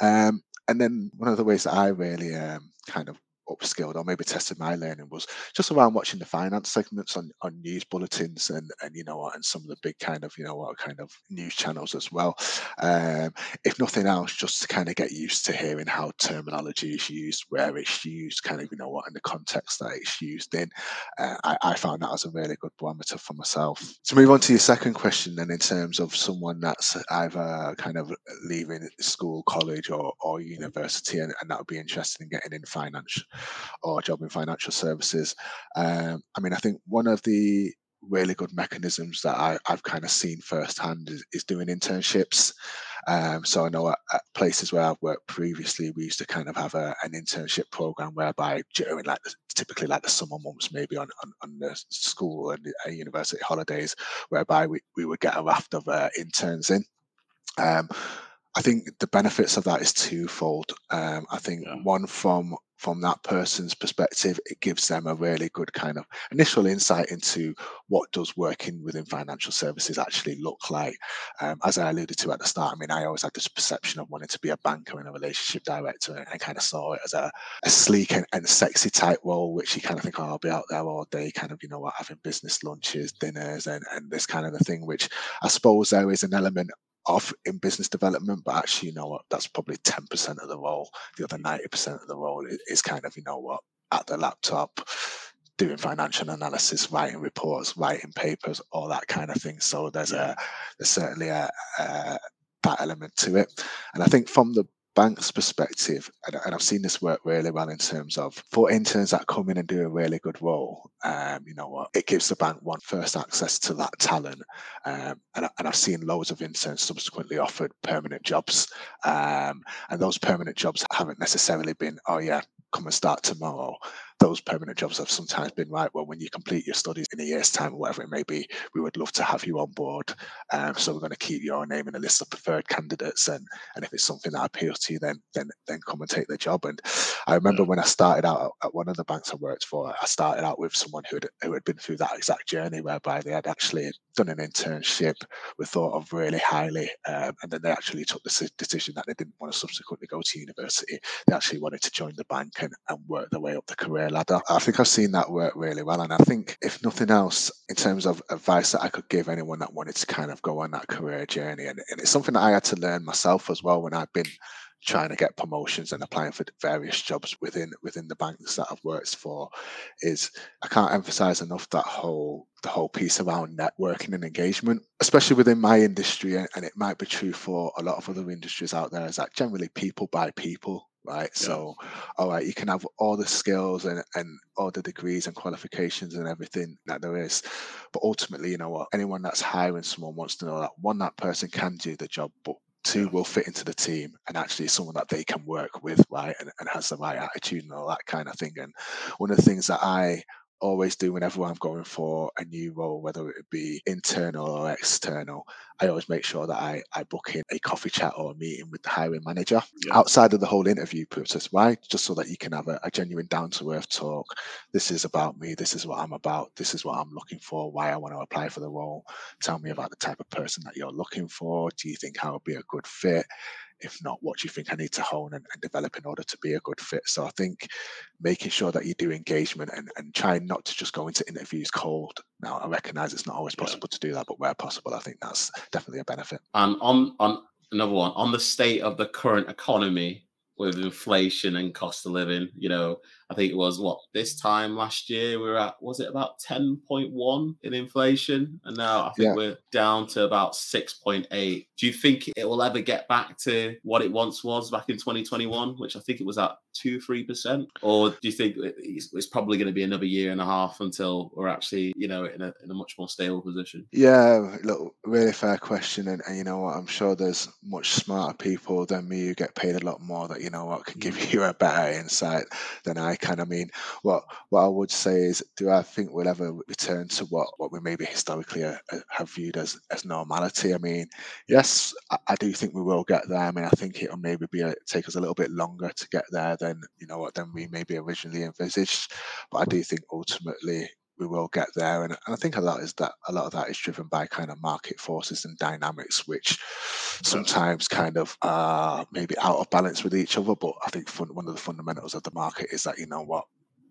Um, and then one of the ways that I really um, kind of upskilled or maybe tested my learning was just around watching the finance segments on, on news bulletins and and you know what and some of the big kind of you know what kind of news channels as well. Um, if nothing else just to kind of get used to hearing how terminology is used where it's used kind of you know what in the context that it's used in uh, I, I found that as a really good barometer for myself. To move on to your second question then in terms of someone that's either kind of leaving school college or, or university and, and that would be interested in getting in finance or a job in financial services. Um, I mean, I think one of the really good mechanisms that I, have kind of seen firsthand is, is doing internships. Um, so I know at, at, places where I've worked previously, we used to kind of have a, an internship program whereby during like the, typically like the summer months, maybe on, on, on the school and the, uh, university holidays, whereby we, we would get a raft of uh, interns in. Um, I think the benefits of that is twofold. Um, I think yeah. one from from that person's perspective, it gives them a really good kind of initial insight into what does working within financial services actually look like. Um, as I alluded to at the start, I mean, I always had this perception of wanting to be a banker and a relationship director, and I kind of saw it as a, a sleek and, and, sexy type role, which you kind of think, oh, I'll be out there all day, kind of, you know what, having business lunches, dinners, and, and this kind of a thing, which I suppose there is an element of in business development, but actually, you know what, that's probably 10% of the role. The other 90% of the role is, is kind of, you know what, at the laptop, doing financial analysis, writing reports, writing papers, all that kind of thing. So there's a there's certainly a, a that element to it. And I think from the bank's perspective, and, and, I've seen this work really well in terms of for interns that come in and do a really good role, um, you know what, it gives the bank one first access to that talent. Um, and, and, I've seen loads of interns subsequently offered permanent jobs. Um, and those permanent jobs haven't necessarily been, oh yeah, come and start tomorrow those permanent jobs have sometimes been right. Well, when you complete your studies in a year's time, or whatever it may be, we would love to have you on board. Um, so we're going to keep your name in a list of preferred candidates, and and if it's something that appeals to you, then then then come and take the job. And I remember when I started out at one of the banks I worked for, I started out with someone who had who had been through that exact journey, whereby they had actually done an internship, were thought of really highly, um, and then they actually took the decision that they didn't want to subsequently go to university. They actually wanted to join the bank and, and work their way up the career ladder. I think I've seen that work really well. And I think, if nothing else, in terms of advice that I could give anyone that wanted to kind of go on that career journey, and, and it's something that I had to learn myself as well when I've been trying to get promotions and applying for various jobs within within the banks that I've worked for is I can't emphasize enough that whole the whole piece around networking and engagement, especially within my industry, and it might be true for a lot of other industries out there, is that generally people buy people right? Yeah. So, all right, you can have all the skills and, and all the degrees and qualifications and everything that there is. But ultimately, you know what? Anyone that's hiring someone wants to know that one, that person can do the job, but two will fit into the team and actually someone that they can work with, right? And, and has the right attitude and all that kind of thing. And one of the things that I always do whenever I'm going for a new role, whether it be internal or external. I always make sure that I, I book in a coffee chat or a meeting with the hiring manager yeah. outside of the whole interview process. Why? Just so that you can have a, a genuine down to earth talk. This is about me. This is what I'm about. This is what I'm looking for. Why I want to apply for the role. Tell me about the type of person that you're looking for. Do you think I would be a good fit? If not, what do you think I need to hone and, and, develop in order to be a good fit? So I think making sure that you do engagement and, and trying not to just go into interviews cold. Now I recognize it's not always possible yeah. to do that, but where possible, I think that's definitely a benefit. And on on another one, on the state of the current economy with inflation and cost of living, you know, I think it was what this time last year we were at was it about 10.1 in inflation and now I think yeah. we're down to about 6.8. Do you think it will ever get back to what it once was back in 2021 which I think it was at 2 3% or do you think it's, probably going to be another year and a half until we're actually you know in a, in a much more stable position? Yeah, look really fair question and, and you know what I'm sure there's much smarter people than me who get paid a lot more that you know what can give you a better insight than I can. I mean, what what I would say is, do I think we'll ever return to what what we maybe historically uh, uh, have viewed as as normality? I mean, yes, I, I, do think we will get there. I mean, I think it'll maybe be a, take us a little bit longer to get there than you know what than we maybe originally envisaged. But I do think ultimately we will get there. And, I think a lot is that a lot of that is driven by kind of market forces and dynamics, which sometimes kind of are maybe out of balance with each other. But I think fun, one of the fundamentals of the market is that you know what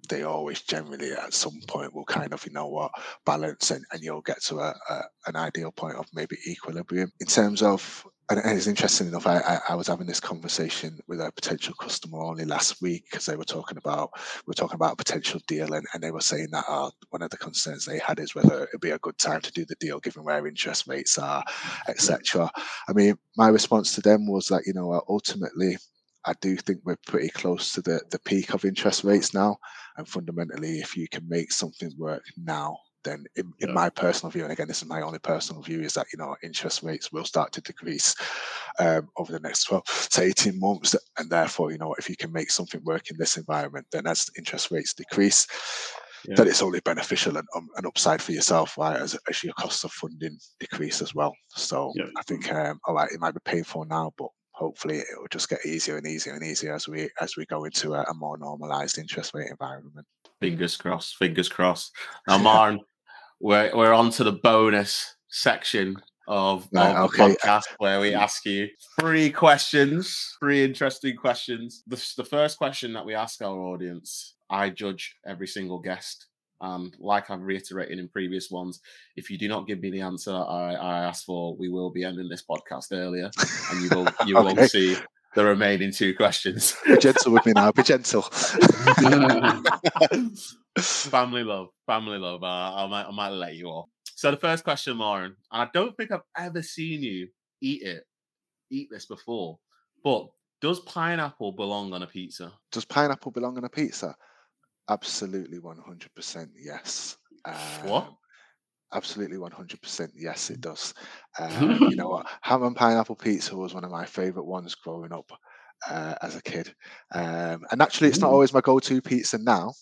they always generally at some point will kind of you know what balance and, and you'll get to a, a an ideal point of maybe equilibrium in terms of and, it's interesting enough. I, I, I, was having this conversation with a potential customer only last week because they were talking about we were talking about a potential deal, and, and they were saying that uh, one of the concerns they had is whether it'd be a good time to do the deal given where interest rates are, etc. I mean, my response to them was that you know ultimately. I do think we're pretty close to the, the peak of interest rates now. And fundamentally, if you can make something work now, then in, in my personal view, and again, this is my only personal view, is that you know interest rates will start to decrease um, over the next 12 to 18 months, and therefore, you know, if you can make something work in this environment, then as interest rates decrease, yeah. that it's only beneficial and um, an upside for yourself, right? As, as your cost of funding decrease as well. So yeah. I think, um, all right, it might be painful now, but hopefully it will just get easier and easier and easier as we as we go into a, a more normalized interest rate environment. Fingers crossed. Fingers crossed. Now, Marn, we're we're on to the bonus section of, right, of the podcast where we ask you three questions, three interesting questions. The, the first question that we ask our audience, I judge every single guest. And like I've reiterated in previous ones, if you do not give me the answer I, I asked for, we will be ending this podcast earlier, and you will you okay. will see the remaining two questions. Be gentle with me now. Be gentle. family love, family love. Uh, I might, I might let you off. So the first question, Lauren, I don't think I've ever seen you eat it, eat this before, but does pineapple belong on a pizza? Does pineapple belong on a pizza? Absolutely, one hundred percent yes. Um, what? Absolutely, one hundred percent yes. It does. Um, you know what? Ham and pineapple pizza was one of my favorite ones growing up uh, as a kid, um, and actually, it's not always my go-to pizza now.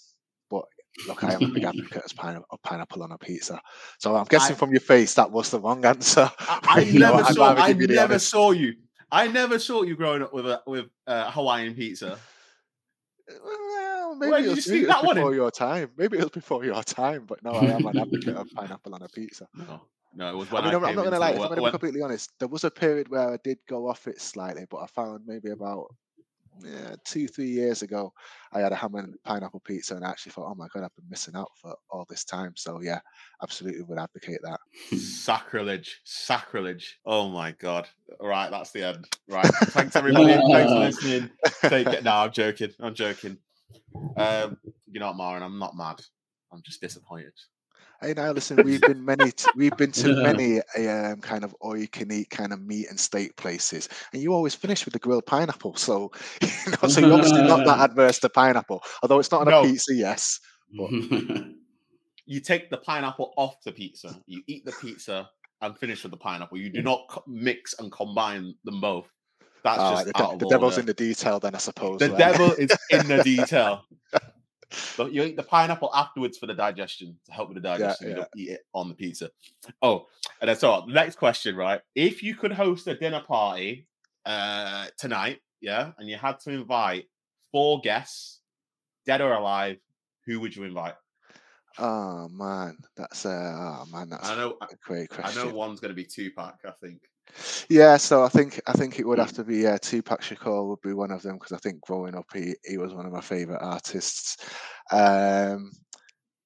But Look, I am a big advocate of, pine- of pineapple on a pizza. So I'm guessing I, from your face that was the wrong answer. I, I never, saw, I never saw you. I never saw you growing up with a with uh, a Hawaiian pizza. Well, maybe Where it was, maybe it was before your time. Maybe it was before your time, but no, I am an advocate of pineapple on a pizza. No, no, it was when I mean, I am not going to lie. If I'm going to be completely honest, there was a period where I did go off it slightly, but I found maybe about yeah, two, three years ago, I had a ham and pineapple pizza, and I actually thought, oh my god, I've been missing out for all this time. So yeah, absolutely would advocate that. sacrilege, sacrilege. Oh my god. All right, that's the end. Right. Thanks everybody. Thanks for listening. Take it. No, I'm joking. I'm joking. Um, you know Marin? I'm not mad. I'm just disappointed. Hey now, listen, we've been many, t- we've been to many um, kind of all you can eat kind of meat and steak places, and you always finish with the grilled pineapple. So, you know, so you're obviously not that adverse to pineapple, although it's not on no. a pizza, yes. But... you take the pineapple off the pizza, you eat the pizza, and finish with the pineapple. You do not co- mix and combine them both. That's just the, de- the devil's in the detail, then I suppose. The right? devil is in the detail. But you eat the pineapple afterwards for the digestion to help with the digestion. Yeah, yeah. You don't eat it on the pizza. Oh, and that's all. Next question, right? If you could host a dinner party uh, tonight, yeah, and you had to invite four guests, dead or alive, who would you invite? Oh man, that's uh, oh man, that's I know, a great question. I know one's going to be Tupac. I think. Yeah, so I think I think it would have to be uh, Tupac Shakur would be one of them because I think growing up he he was one of my favorite artists. Um,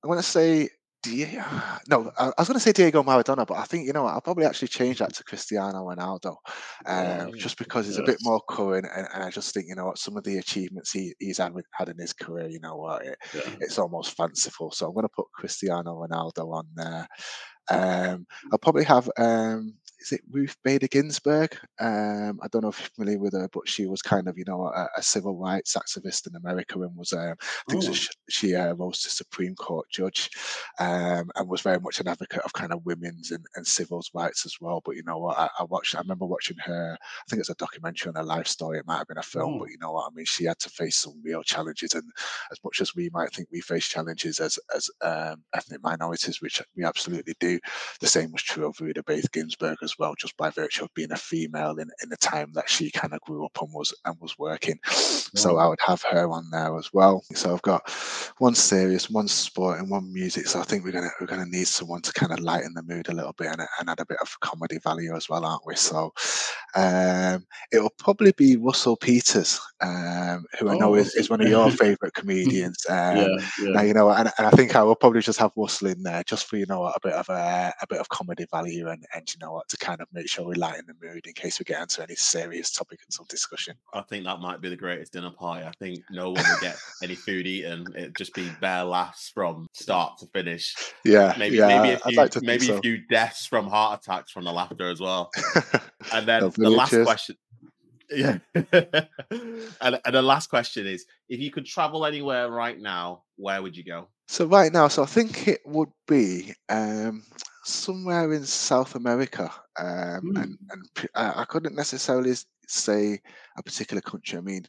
I want to say Diego. No, I, was going to say Diego Maradona, but I think you know I'll probably actually change that to Cristiano Ronaldo, um, just because he's a bit more current, and, and, I just think you know what some of the achievements he, he's had, had in his career, you know what, it, yeah. it's almost fanciful. So I'm going to put Cristiano Ronaldo on there. Um, I'll probably have um, is it Ruth Bader Ginsburg? Um, I don't know if you're familiar with her, but she was kind of, you know, a, a civil rights activist in America and was, um, I think oh. she, she uh, rose to Supreme Court judge um, and was very much an advocate of kind of women's and, and civil rights as well. But you know what, I, I, watched, I remember watching her, I think it's a documentary on her life story. It might have been a film, oh. but you know what, I mean, she had to face some real challenges. And as much as we might think we face challenges as, as um, ethnic minorities, which we absolutely do, the same was true of Ruth Bader Ginsburg as as well, just by virtue of being a female in, in the time that she kind of grew up and was and was working. So I would have her on there as well. So I've got one serious, one sport, and one music. So I think we're gonna we're gonna need someone to kind of lighten the mood a little bit and, and add a bit of comedy value as well, aren't we? So um, it will probably be Russell Peters, um, who I know Oh, is, is one of your favourite comedians. Um, yeah, now, you know, and, and I think I will probably just have Russell in there just for you know a bit of a, a bit of comedy value and, and you know what to kind of make sure we lighten the mood in case we get into any serious topics of discussion. I think that might be the greatest dinner party. I think no one will get any food eaten. It'd just be bare laughs from start to finish. Yeah, Maybe yeah, maybe a few like maybe so. a few deaths from heart attacks from the laughter as well. And then the last cheers. question. Yeah. and, and the last question is if you could travel anywhere right now, where would you go? So right now, so I think it would be um, somewhere in South America, um, Hmm. and and I, couldn't necessarily say a particular country. I mean,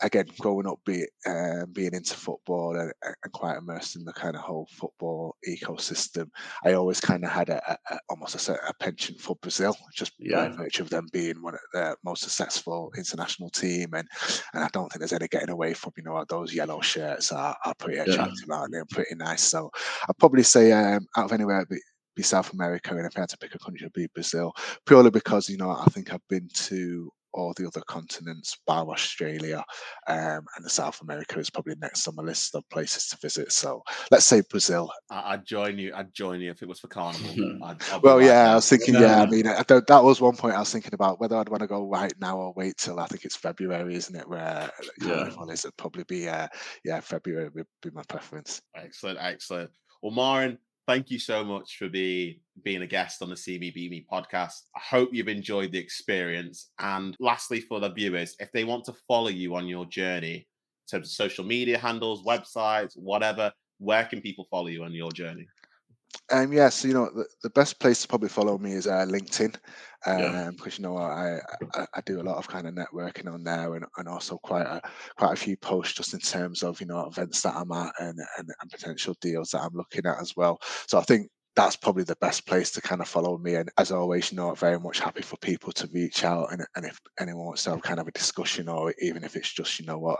again, growing up, be, um, being into football and, and quite immersed in the kind of whole football ecosystem, I always kind of had a, a, almost a, a penchant for Brazil, just by virtue of them being one of the most successful international team, and and I don't think there's any getting away from you know those yellow shirts are, are pretty Yeah. attractive, aren't they? And pretty nice. So I'd probably say um, out of anywhere. Be, be South America, and if I had to pick a country, it'd be Brazil, purely because you know I think I've been to all the other continents, bar Australia, um, and the South America is probably next on my list of places to visit. So let's say Brazil. I, I'd join you. I'd join you if it was for carnival. I'd, I'd Well, right yeah, I was thinking, yeah, I mean, I, don't- that was one point I was thinking about whether I'd want to go right now or wait till I think it's February, isn't it? Where the Yeah. carnival is, it'd probably be, uh, yeah, February would be my preference. Excellent, excellent. Well, Marin, thank you so much for be, being a guest on the CBBB podcast. I hope you've enjoyed the experience. And lastly, for the viewers, if they want to follow you on your journey, in terms of social media handles, websites, whatever, where can people follow you on your journey? Um, yeah, so you know the, the best place to probably follow me is uh, LinkedIn, um, Yeah. because you know I, I I do a lot of kind of networking on there, and, and also quite a quite a few posts just in terms of you know events that I'm at and, and and potential deals that I'm looking at as well. So I think that's probably the best place to kind of follow me. And as always, you know, I'm very much happy for people to reach out and, and if anyone wants to have kind of a discussion or even if it's just, you know what,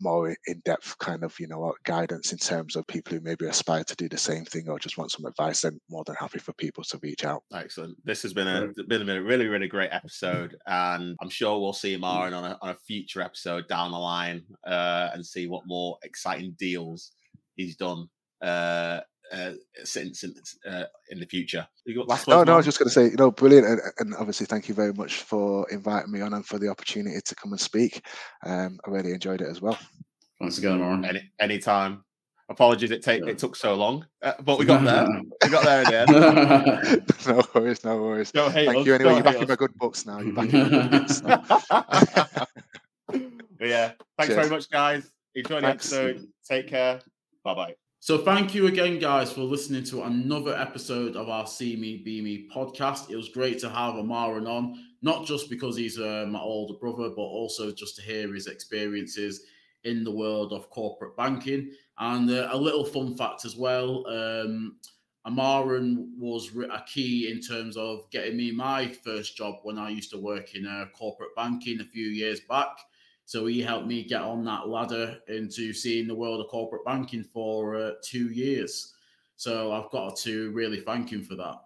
more in depth kind of, you know what, guidance in terms of people who maybe aspire to do the same thing or just want some advice, then more than happy for people to reach out. Excellent. This has been a been a really, really great episode, and I'm sure we'll see Marin on a, on a future episode down the line uh, and see what more exciting deals he's done uh, uh, since, since uh, in the future. You got last No, no, I was just going to say, you know, brilliant. And, and obviously, thank you very much for inviting me on and for the opportunity to come and speak. Um, I really enjoyed it as well. Thanks again, Lauren. Any anytime. Apologies, it take Yeah. it took so long, uh, but we got there. we got there in the end. no worries, no worries. Don't hate Thank us, you anyway. don't You're back hate in my good books now. You're back in my good books now. but yeah, thanks very much, guys. Enjoy the Thanks. episode. Take care. Bye bye. So thank you again, guys, for listening to another episode of our See Me Be Me podcast. It was great to have Amarron on, not just because he's uh, my older brother, but also just to hear his experiences in the world of corporate banking. And uh, a little fun fact as well. Um, Amarron was a key in terms of getting me my first job when I used to work in uh, corporate banking a few years back. So he helped me get on that ladder into seeing the world of corporate banking for uh, two years. So I've got to really thank him for that.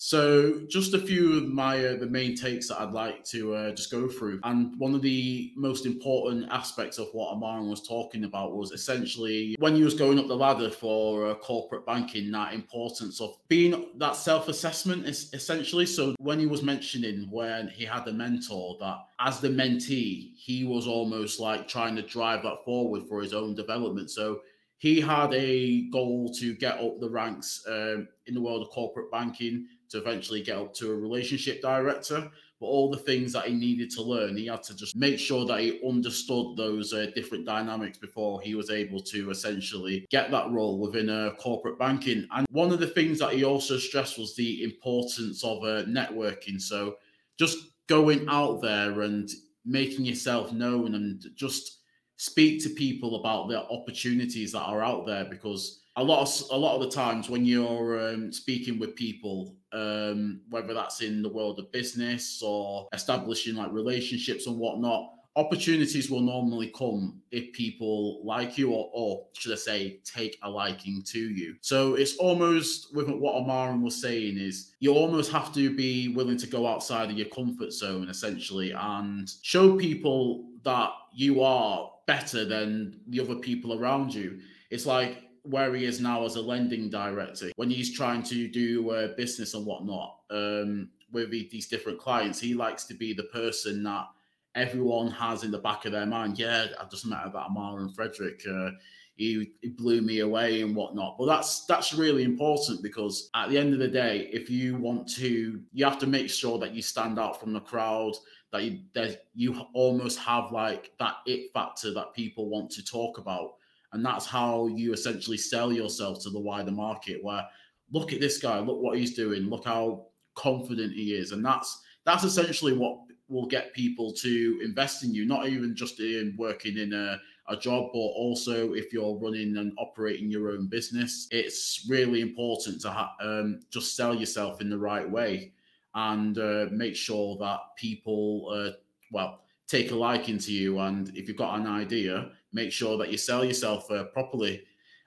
So just a few of my uh, the main takes that I'd like to uh, just go through, and one of the most important aspects of what Amarron was talking about was essentially when he was going up the ladder for uh, corporate banking, that importance of being that self-assessment is essentially. So when he was mentioning when he had a mentor that as the mentee, he was almost like trying to drive that forward for his own development. So he had a goal to get up the ranks um, in the world of corporate banking to eventually get up to a relationship director. But all the things that he needed to learn, he had to just make sure that he understood those uh, different dynamics before he was able to essentially get that role within uh, corporate banking. And one of the things that he also stressed was the importance of uh, networking. So just going out there and making yourself known and just speak to people about the opportunities that are out there because a lot of a lot of the times when you're um, speaking with people, um, whether that's in the world of business or establishing like relationships and whatnot, opportunities will normally come if people like you or, or should I say take a liking to you. So it's almost with what Amarron was saying is you almost have to be willing to go outside of your comfort zone essentially and show people that you are better than the other people around you. It's like where he is now as a lending director when he's trying to do uh, business and whatnot um, with these different clients. He likes to be the person that everyone has in the back of their mind. Yeah, I just met about Amarron Frederick. Uh, he, he, blew me away and whatnot. But that's that's really important because at the end of the day, if you want to, you have to make sure that you stand out from the crowd. That you that you almost have like that it factor that people want to talk about and that's how you essentially sell yourself to the wider market. Where look at this guy, look what he's doing, look how confident he is, and that's that's essentially what will get people to invest in you. Not even just in working in a a job, but also if you're running and operating your own business, it's really important to ha- um, just sell yourself in the right way and uh, make sure that people, uh, well, take a liking to you. And if you've got an idea, make sure that you sell yourself uh, properly.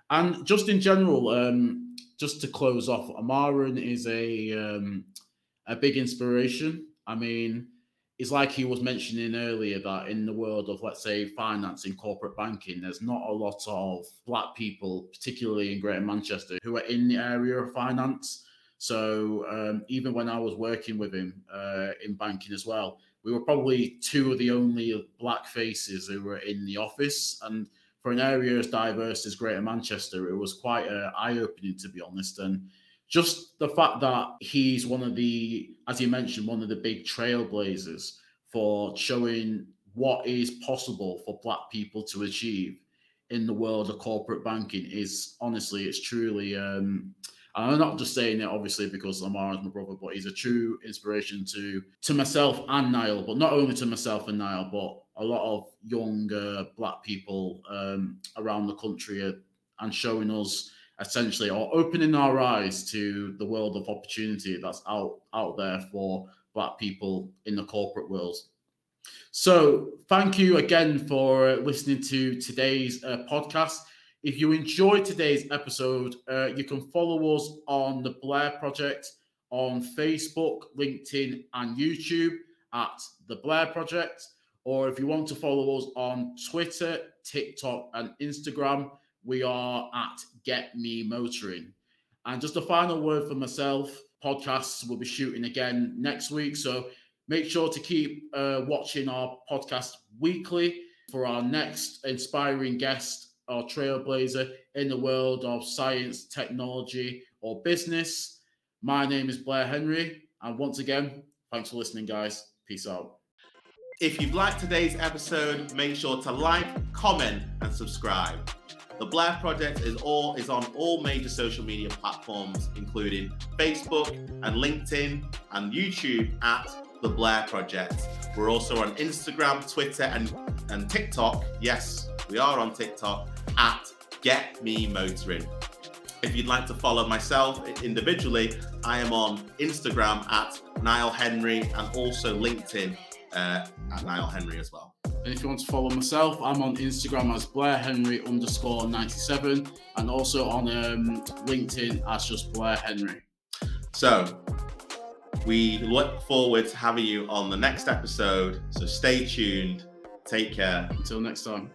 And just in general, um, just to close off, Amarron is a um, a big inspiration. I mean, it's like he was mentioning earlier that in the world of let's say finance and corporate banking, there's not a lot of black people, particularly in Greater Manchester, who are in the area of finance. So um, even when I was working with him uh, in banking as well, we were probably two of the only black faces who were in the office. And for an area as diverse as Greater Manchester, it was quite eye opening, to be honest. And just the fact that he's one of the, as you mentioned, one of the big trailblazers for showing what is possible for black people to achieve in the world of corporate banking is honestly, it's truly um, and I'm not just saying it obviously because Lamar is my brother, but he's a true inspiration to to myself and Niall, but not only to myself and Niall, but a lot of young uh, black people um, around the country are, and showing us essentially or opening our eyes to the world of opportunity that's out out there for black people in the corporate world. So, thank you again for listening to today's uh, podcast. If you enjoyed today's episode, uh, you can follow us on the Blair Project on Facebook, LinkedIn, and YouTube at the Blair Project. Or if you want to follow us on Twitter, TikTok, and Instagram, we are at Get Me Motoring. And just a final word for myself podcasts will be shooting again next week. So make sure to keep uh, watching our podcast weekly for our next inspiring guest or trailblazer in the world of science, technology, or business. My name is Blair Henry. And once again, thanks for listening, guys. Peace out. If you've liked today's episode, make sure to like, comment, and subscribe. The Blair Project is all is on all major social media platforms, including Facebook and LinkedIn and YouTube at the Blair Project. We're also on Instagram, Twitter, and, and TikTok. Yes, we are on TikTok at Get Me Motoring. If you'd like to follow myself individually, I am on Instagram at Niall Henry and also LinkedIn uh, at Niall Henry as well. And if you want to follow myself, I'm on Instagram as Blair Henry underscore 97 and also on um, LinkedIn as just Blair Henry. So we look forward to having you on the next episode. So stay tuned. Take care. Until next time.